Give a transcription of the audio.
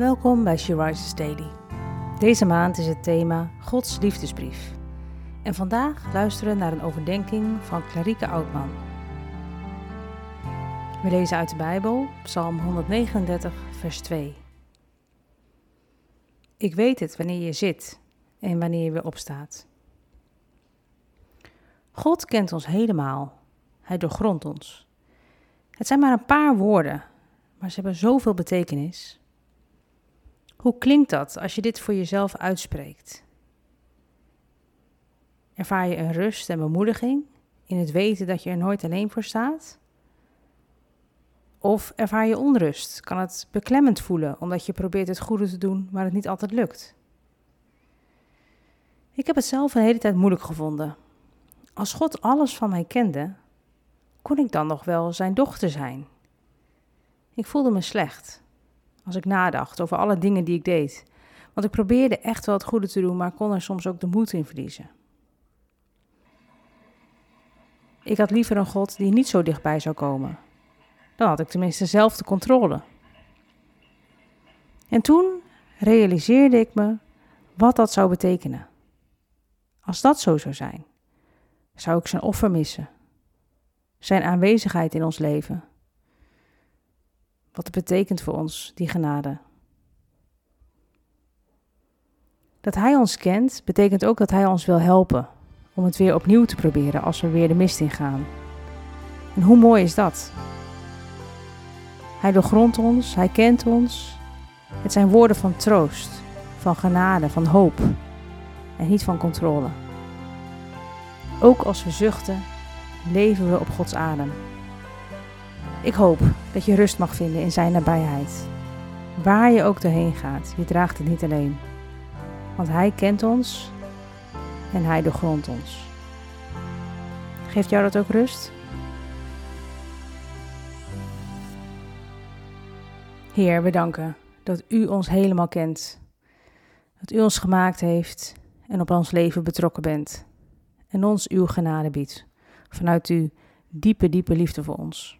Welkom bij She Rises Daily. Deze maand is het thema Gods liefdesbrief. En vandaag luisteren naar een overdenking van Clarike Oudman. We lezen uit de Bijbel, Psalm 139, vers 2. Ik weet het wanneer je zit en wanneer je weer opstaat. God kent ons helemaal. Hij doorgrondt ons. Het zijn maar een paar woorden, maar ze hebben zoveel betekenis. Hoe klinkt dat als je dit voor jezelf uitspreekt? Ervaar je een rust en bemoediging in het weten dat je er nooit alleen voor staat? Of ervaar je onrust? Kan het beklemmend voelen omdat je probeert het goede te doen, maar het niet altijd lukt? Ik heb het zelf een hele tijd moeilijk gevonden. Als God alles van mij kende, kon ik dan nog wel zijn dochter zijn? Ik voelde me slecht als ik nadacht over alle dingen die ik deed. Want ik probeerde echt wel het goede te doen, maar kon er soms ook de moed in verliezen. Ik had liever een God die niet zo dichtbij zou komen. Dan had ik tenminste zelf de controle. En toen realiseerde ik me wat dat zou betekenen. Als dat zo zou zijn, zou ik zijn offer missen, zijn aanwezigheid in ons leven wat het betekent voor ons, die genade. Dat Hij ons kent, betekent ook dat Hij ons wil helpen om het weer opnieuw te proberen als we weer de mist ingaan. En hoe mooi is dat? Hij doorgrondt ons, Hij kent ons. Het zijn woorden van troost, van genade, van hoop en niet van controle. Ook als we zuchten, leven we op Gods adem. Ik hoop dat je rust mag vinden in Zijn nabijheid. Waar je ook doorheen gaat, je draagt het niet alleen. Want Hij kent ons en Hij doorgrondt ons. Geeft jou dat ook rust? Heer, we danken dat U ons helemaal kent. Dat U ons gemaakt heeft en op ons leven betrokken bent. En ons uw genade biedt. Vanuit uw diepe, diepe liefde voor ons.